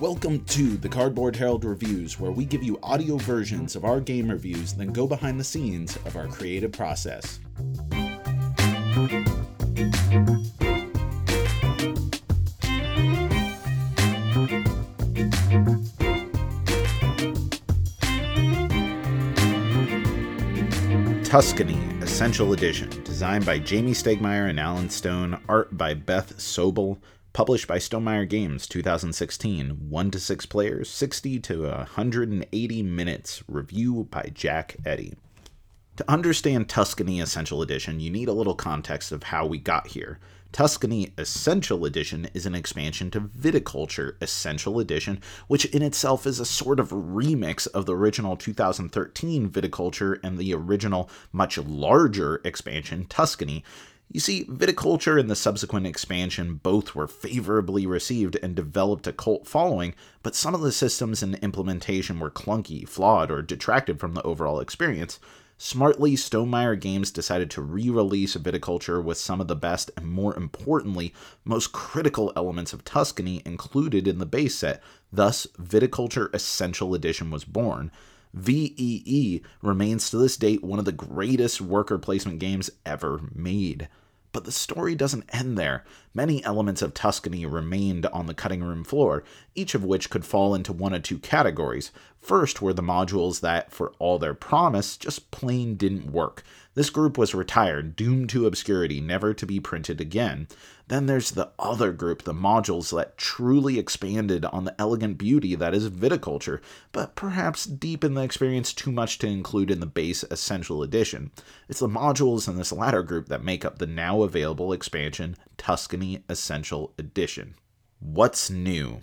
Welcome to the Cardboard Herald Reviews, where we give you audio versions of our game reviews, then go behind the scenes of our creative process. Tuscany Essential Edition, designed by Jamey Stegmaier and Alan Stone, art by Beth Sobel, published by Stonemaier Games 2016, 1 to 6 players, 60 to 180 minutes, review by Jack Eddy. To understand Tuscany Essential Edition, you need a little context of how we got here. Tuscany Essential Edition is an expansion to Viticulture Essential Edition, which in itself is a sort of remix of the original 2013 Viticulture and the original, much larger expansion, Tuscany. You see, Viticulture and the subsequent expansion both were favorably received and developed a cult following, but some of the systems and implementation were clunky, flawed, or detracted from the overall experience. Smartly, Stonemaier Games decided to re release Viticulture with some of the best and, more importantly, most critical elements of Tuscany included in the base set. Thus, Viticulture Essential Edition was born. VEE remains to this date one of the greatest worker placement games ever made. But the story doesn't end there. Many elements of Tuscany remained on the cutting room floor, each of which could fall into one of two categories. First were the modules that, for all their promise, just plain didn't work. This group was retired, doomed to obscurity, never to be printed again. Then there's the other group, the modules that truly expanded on the elegant beauty that is viticulture, but perhaps deepened the experience too much to include in the base Essential Edition. It's the modules in this latter group that make up the now available expansion, Tuscany Essential Edition. What's new?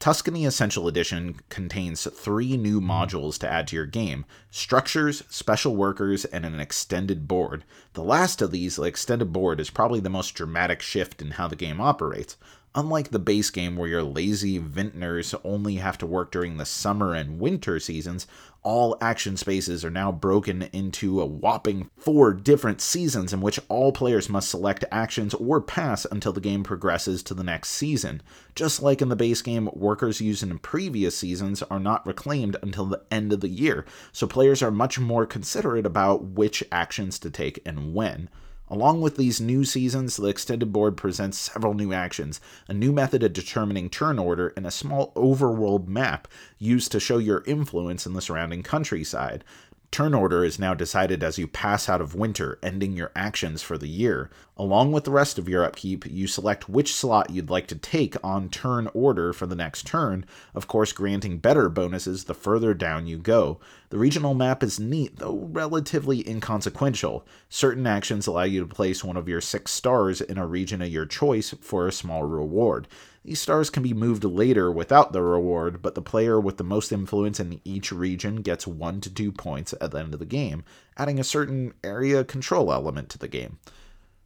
Tuscany Essential Edition contains three new modules to add to your game structures, special workers, and an extended board. The last of these, the extended board, is probably the most dramatic shift in how the game operates. Unlike the base game where your lazy vintners only have to work during the summer and winter seasons, all action spaces are now broken into a whopping four different seasons in which all players must select actions or pass until the game progresses to the next season. Just like in the base game, workers used in previous seasons are not reclaimed until the end of the year, so players are much more considerate about which actions to take and when. Along with these new seasons, the extended board presents several new actions, a new method of determining turn order, and a small overworld map used to show your influence in the surrounding countryside. Turn order is now decided as you pass out of winter, ending your actions for the year. Along with the rest of your upkeep, you select which slot you'd like to take on turn order for the next turn, of course, granting better bonuses the further down you go. The regional map is neat, though relatively inconsequential. Certain actions allow you to place one of your six stars in a region of your choice for a small reward. These stars can be moved later without the reward, but the player with the most influence in each region gets 1 to 2 points at the end of the game, adding a certain area control element to the game.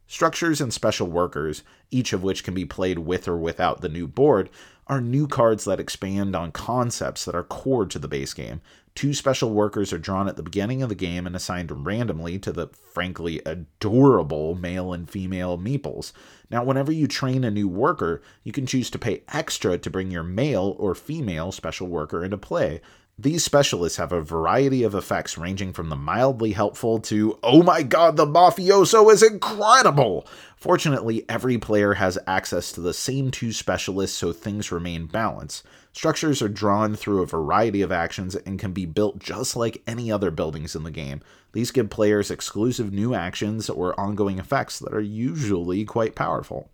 Structures and special workers, each of which can be played with or without the new board, are new cards that expand on concepts that are core to the base game. Two special workers are drawn at the beginning of the game and assigned randomly to the frankly adorable male and female meeples. Now, whenever you train a new worker, you can choose to pay extra to bring your male or female special worker into play. These specialists have a variety of effects ranging from the mildly helpful to, oh my god, the mafioso is incredible! Fortunately, every player has access to the same two specialists so things remain balanced. Structures are drawn through a variety of actions and can be built just like any other buildings in the game. These give players exclusive new actions or ongoing effects that are usually quite powerful.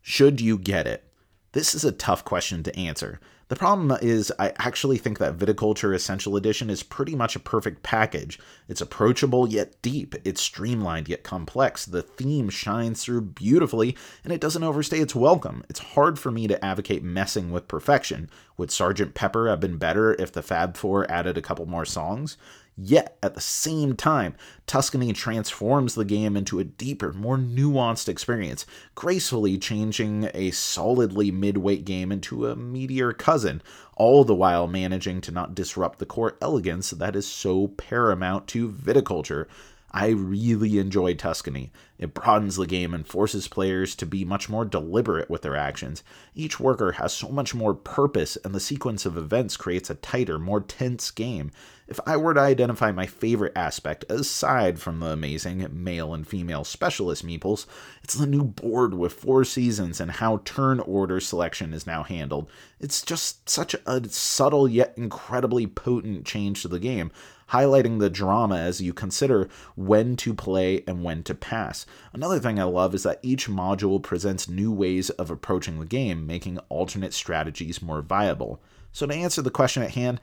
Should you get it? This is a tough question to answer. The problem is, I actually think that Viticulture Essential Edition is pretty much a perfect package. It's approachable yet deep, it's streamlined yet complex, the theme shines through beautifully, and it doesn't overstay its welcome. It's hard for me to advocate messing with perfection. Would Sergeant Pepper have been better if the Fab Four added a couple more songs? Yet, at the same time, Tuscany transforms the game into a deeper, more nuanced experience, gracefully changing a solidly midweight game into a meatier cousin, all the while managing to not disrupt the core elegance that is so paramount to viticulture. I really enjoy Tuscany. It broadens the game and forces players to be much more deliberate with their actions. Each worker has so much more purpose, and the sequence of events creates a tighter, more tense game. If I were to identify my favorite aspect, aside from the amazing male and female specialist meeples, it's the new board with four seasons and how turn order selection is now handled. It's just such a subtle yet incredibly potent change to the game highlighting the drama as you consider when to play and when to pass. Another thing I love is that each module presents new ways of approaching the game, making alternate strategies more viable. So, to answer the question at hand,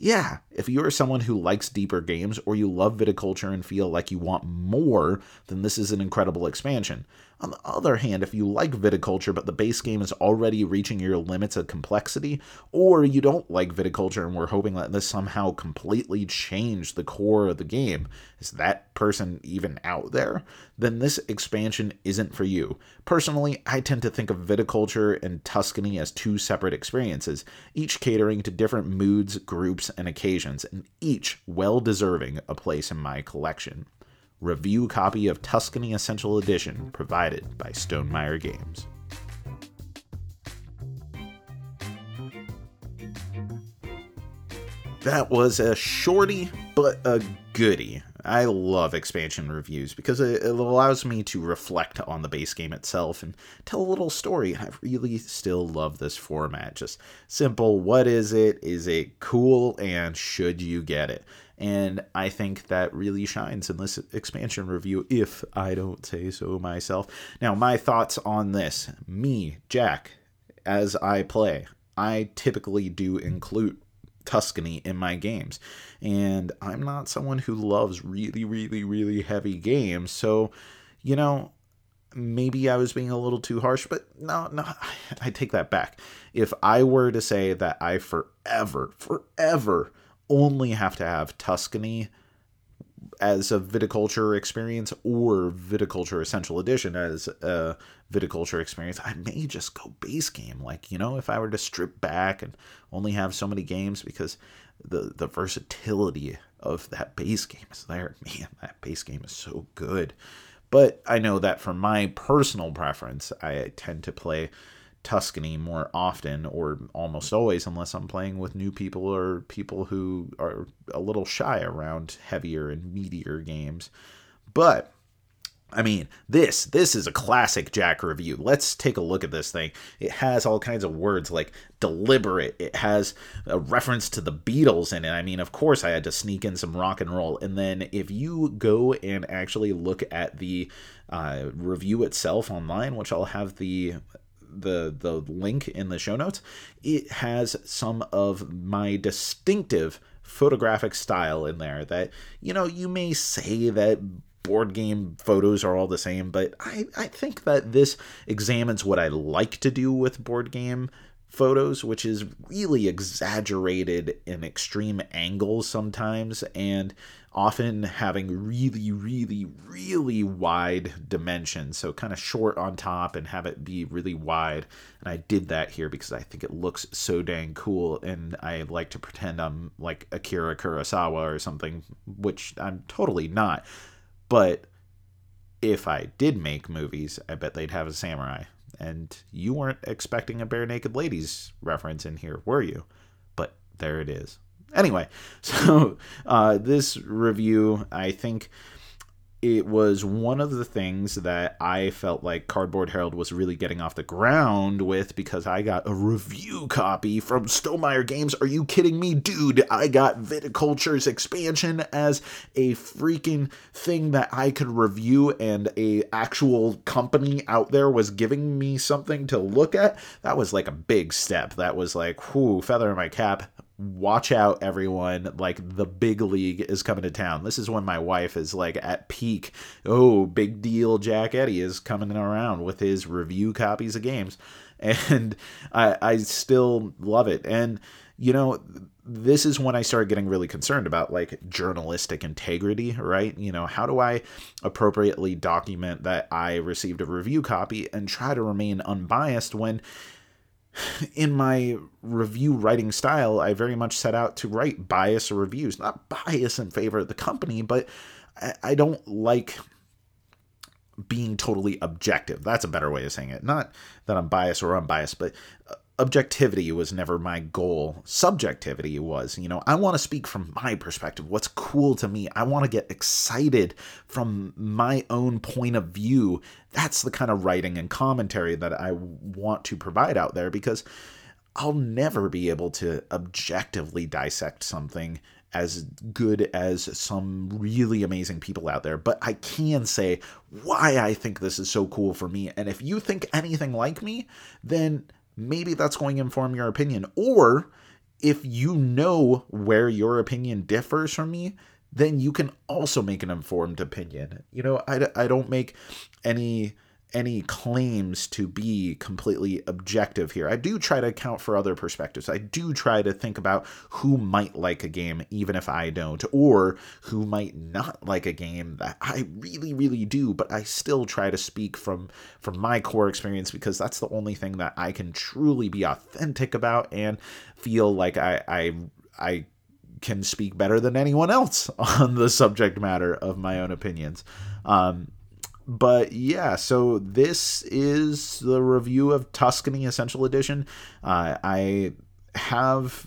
yeah, if you are someone who likes deeper games or you love viticulture and feel like you want more, then this is an incredible expansion. On the other hand, if you like viticulture but the base game is already reaching your limits of complexity, or you don't like viticulture and we're hoping that this somehow completely changed the core of the game, is that person even out there? Then this expansion isn't for you. Personally, I tend to think of viticulture and Tuscany as two separate experiences, each catering to different moods, groups, and occasions, and each well deserving a place in my collection review copy of Tuscany Essential Edition provided by Stonemaier Games. That was a shorty but a goody. I love expansion reviews because it, allows me to reflect on the base game itself and tell a little story. I really still love this format. Just simple. What is it? Is it cool? And should you get it? And I think that really shines in this expansion review, if I don't say so myself. Now, my thoughts on this me, Jack, as I play, I typically do include Tuscany in my games. And I'm not someone who loves really, really, really heavy games. So, you know, maybe I was being a little too harsh, but no, no, I take that back. If I were to say that I forever, forever only have to have Tuscany as a viticulture experience or viticulture essential edition as a viticulture experience. I may just go base game. Like you know if i were to strip back and only have so many games because the the versatility of that base game is there. Man that base game is so good. But i know that for my personal preference i tend to play Tuscany more often or almost always, unless I'm playing with new people or people who are a little shy around heavier and meatier games. But I mean, this this is a classic Jack review. Let's take a look at this thing. It has all kinds of words like deliberate. It has a reference to the Beatles in it. I mean, of course, I had to sneak in some rock and roll. And then if you go and actually look at the uh, review itself online, which I'll have the the the link in the show notes, it has some of my distinctive photographic style in there that you know you may say that board game photos are all the same but i i think that this examines what i like to do with board game photos, which is really exaggerated in extreme angles sometimes, and often having really, really, really wide dimensions. So kind of short on top and have it be really wide. And I did that here because I think it looks so dang cool, and I like to pretend I'm like Akira Kurosawa or something, which I'm totally not. But if I did make movies, I bet they'd have a samurai and you weren't expecting a Barenaked Ladies reference in here, were you? But there it is. Anyway, so uh, this review, I think it was one of the things that I felt like Cardboard Herald was really getting off the ground with because I got a review copy from Stonemaier Games. Are you kidding me, dude? I got Viticulture's expansion as a freaking thing that I could review, and a actual company out there was giving me something to look at. That was like a big step. That was like, whoo, feather in my cap watch out everyone. Like the big league is coming to town. This is when my wife is like at peak. Oh big deal jack eddy is coming around with his review copies of games. And i i still love it. And you know this is when i started getting really concerned about like journalistic integrity right? You know how do i appropriately document that i received a review copy and try to remain unbiased when in my review writing style, I very much set out to write bias reviews, not bias in favor of the company, but I, I don't like being totally objective. That's a better way of saying it. Not that I'm biased or unbiased, but uh, objectivity was never my goal. Subjectivity was, you know, I want to speak from my perspective, what's cool to me. I want to get excited from my own point of view. That's the kind of writing and commentary that I want to provide out there because I'll never be able to objectively dissect something as good as some really amazing people out there, but I can say why I think this is so cool for me. And if you think anything like me, then maybe that's going to inform your opinion. Or if you know where your opinion differs from me, then you can also make an informed opinion. You know, I, I don't make any any claims to be completely objective here. I do try to account for other perspectives. I do try to think about who might like a game, even if I don't, or who might not like a game that I really, really do, but I still try to speak from from my core experience because that's the only thing that I can truly be authentic about and feel like I I I can speak better than anyone else on the subject matter of my own opinions. Um, but yeah, so this is the review of Tuscany Essential Edition. Uh, I have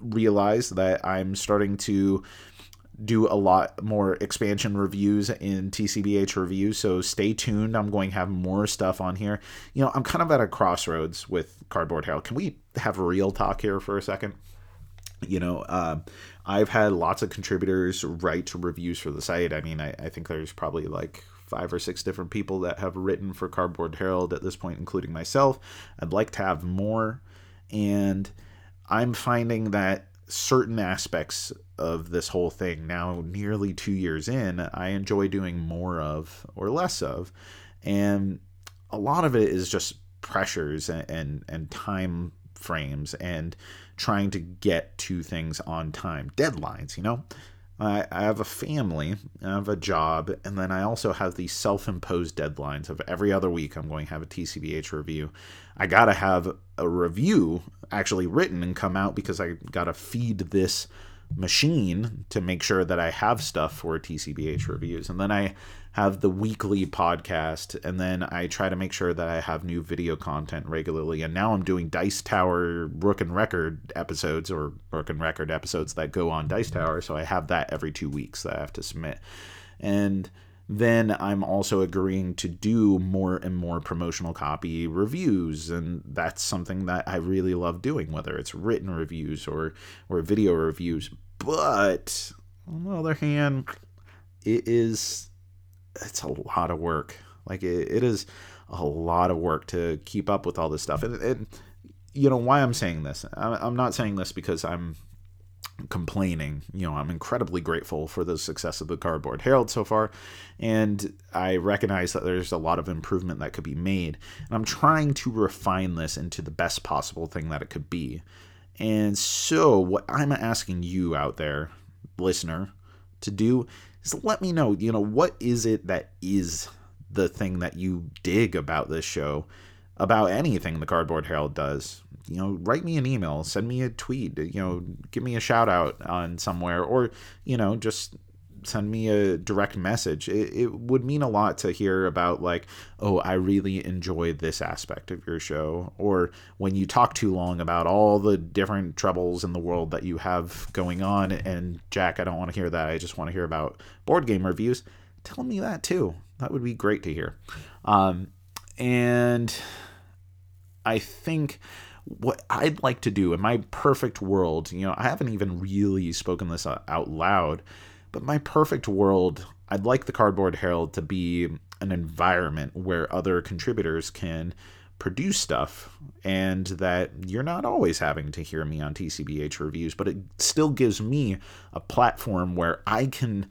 realized that I'm starting to do a lot more expansion reviews in TCBH reviews, so stay tuned. I'm going to have more stuff on here. You know, I'm kind of at a crossroads with Cardboard Herald. Can we have real talk here for a second? You know, uh, I've had lots of contributors write reviews for the site. I mean, I, I think there's probably like five or six different people that have written for Cardboard Herald at this point, including myself. I'd like to have more. And I'm finding that certain aspects of this whole thing, now nearly two years in, I enjoy doing more of or less of. And a lot of it is just pressures and, and, and time frames and trying to get to things on time, deadlines, you know? I, I have a family, I have a job, and then I also have these self imposed deadlines of every other week I'm going to have a TCBH review. I got to have a review actually written and come out because I got to feed this machine to make sure that I have stuff for TCBH reviews. And then I have the weekly podcast, and then I try to make sure that I have new video content regularly. And now I'm doing Dice Tower Rook and Record episodes or Rook and Record episodes that go on Dice Tower. So I have that every two weeks that I have to submit. And then I'm also agreeing to do more and more promotional copy reviews, and that's something that I really love doing, whether it's written reviews or or video reviews. But on the other hand, it is it's a lot of work. Like it, it is a lot of work to keep up with all this stuff, and, and you know why I'm saying this. I'm not saying this because I'm complaining. You know, I'm incredibly grateful for the success of the Cardboard Herald so far, and I recognize that there's a lot of improvement that could be made. And I'm trying to refine this into the best possible thing that it could be. And so, what I'm asking you out there, listener, to do is let me know, you know, what is it that is the thing that you dig about this show, about anything the Cardboard Herald does? you know, write me an email, send me a tweet, you know, give me a shout out on somewhere, or, you know, just send me a direct message. It, it would mean a lot to hear about, like, oh, I really enjoy this aspect of your show. Or when you talk too long about all the different troubles in the world that you have going on, and Jack, I don't want to hear that. I just want to hear about board game reviews. Tell me that too. That would be great to hear. Um, and I think what I'd like to do in my perfect world, you know, I haven't even really spoken this out loud, but my perfect world, I'd like the Cardboard Herald to be an environment where other contributors can produce stuff and that you're not always having to hear me on TCBH reviews, but it still gives me a platform where I can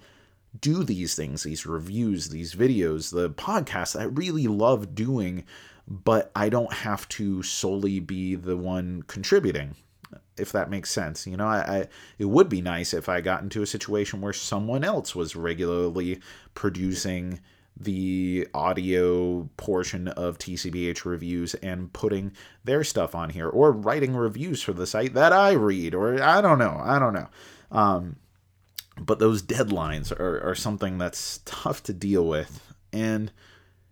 do these things, these reviews, these videos, the podcast I really love doing but I don't have to solely be the one contributing if that makes sense. You know, I, I, it would be nice if I got into a situation where someone else was regularly producing the audio portion of TCBH reviews and putting their stuff on here or writing reviews for the site that I read or I don't know, I don't know. Um, but those deadlines are, are something that's tough to deal with. And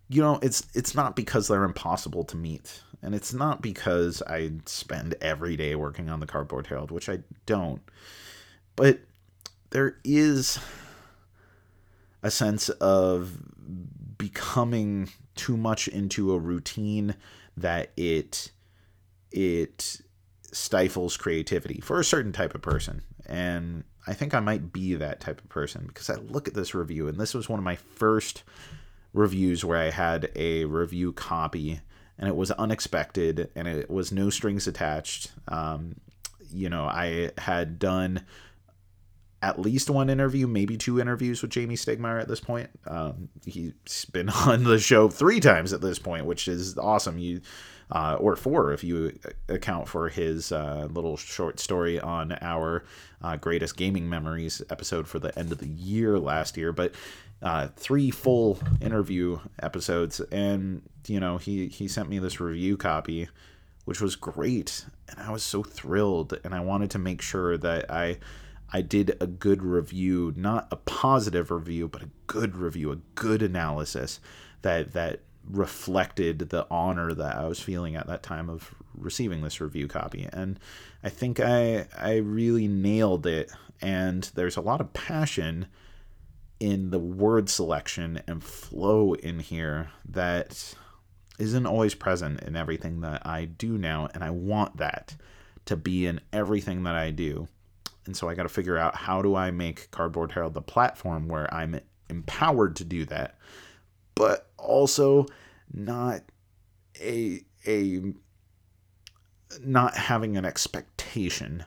you know, it's it's not because they're impossible to meet. And it's not because I spend every day working on the Cardboard Herald, which I don't. But there is a sense of becoming too much into a routine that it it stifles creativity for a certain type of person. And I think I might be that type of person because I look at this review and this was one of my first reviews where I had a review copy and it was unexpected and it was no strings attached. Um, you know, I had done at least one interview, maybe two interviews with Jamey Stegmaier at this point. Um, he's been on the show three times at this point, which is awesome. You uh, or four if you account for his uh, little short story on our uh, greatest gaming memories episode for the end of the year last year. But uh, three full interview episodes, and you know he he sent me this review copy, which was great, and I was so thrilled, and I wanted to make sure that I. I did a good review, not a positive review, but a good review, a good analysis that that reflected the honor that I was feeling at that time of receiving this review copy. And I think I I really nailed it and there's a lot of passion in the word selection and flow in here that isn't always present in everything that I do now and I want that to be in everything that I do. And so I got to figure out how do I make Cardboard Herald the platform where I'm empowered to do that but also not a a not having an expectation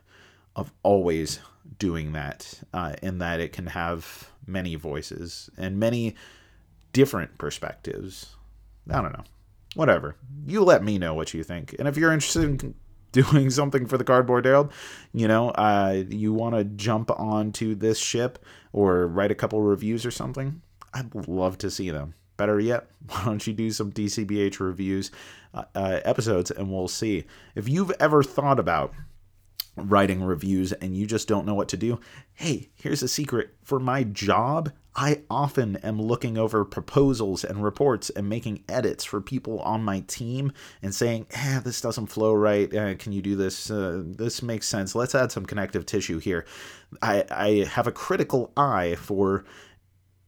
of always doing that uh, in that it can have many voices and many different perspectives. I don't know. Whatever. You let me know what you think. And if you're interested in doing something for the cardboard herald you know uh, you want to jump onto this ship or write a couple reviews or something i'd love to see them. Better yet, why don't you do some TCBH reviews uh, uh, episodes and we'll see. If you've ever thought about writing reviews and you just don't know what to do, hey, here's a secret. For my job, I often am looking over proposals and reports and making edits for people on my team and saying, eh, this doesn't flow right. Uh, can you do this? Uh, this makes sense. Let's add some connective tissue here. I, I have a critical eye for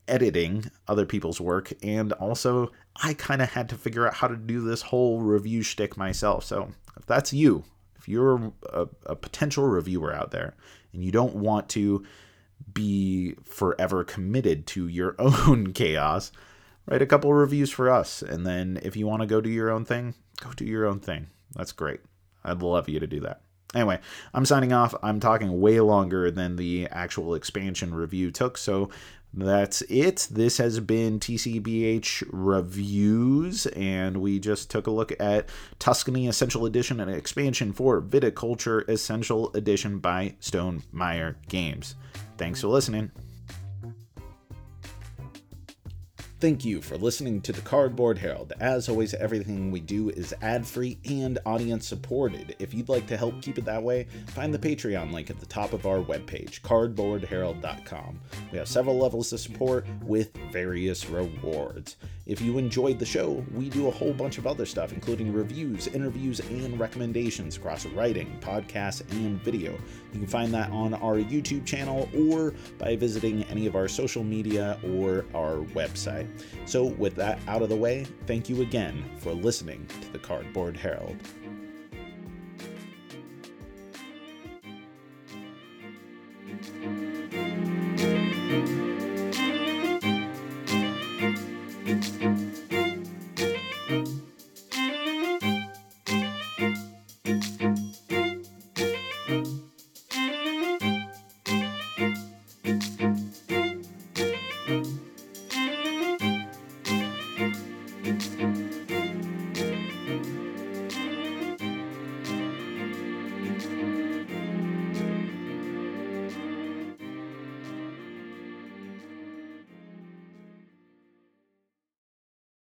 editing other people's work, and also I kind of had to figure out how to do this whole review shtick myself. So if that's you, if you're a, a potential reviewer out there and you don't want to be forever committed to your own chaos, write a couple reviews for us. And then if you want to go do your own thing, go do your own thing. That's great. I'd love you to do that. Anyway, I'm signing off. I'm talking way longer than the actual expansion review took, so that's it. This has been TCBH Reviews, and we just took a look at Tuscany Essential Edition and expansion for Viticulture Essential Edition by Stone Stonemaier Games. Thanks for listening. Thank you for listening to the Cardboard Herald. As always, everything we do is ad free and audience supported. If you'd like to help keep it that way, find the Patreon link at the top of our webpage, cardboardherald.com. We have several levels of support with various rewards. If you enjoyed the show, we do a whole bunch of other stuff, including reviews, interviews, and recommendations across writing, podcasts, and video. You can find that on our YouTube channel or by visiting any of our social media or our website. So, with that out of the way, thank you again for listening to the Cardboard Herald.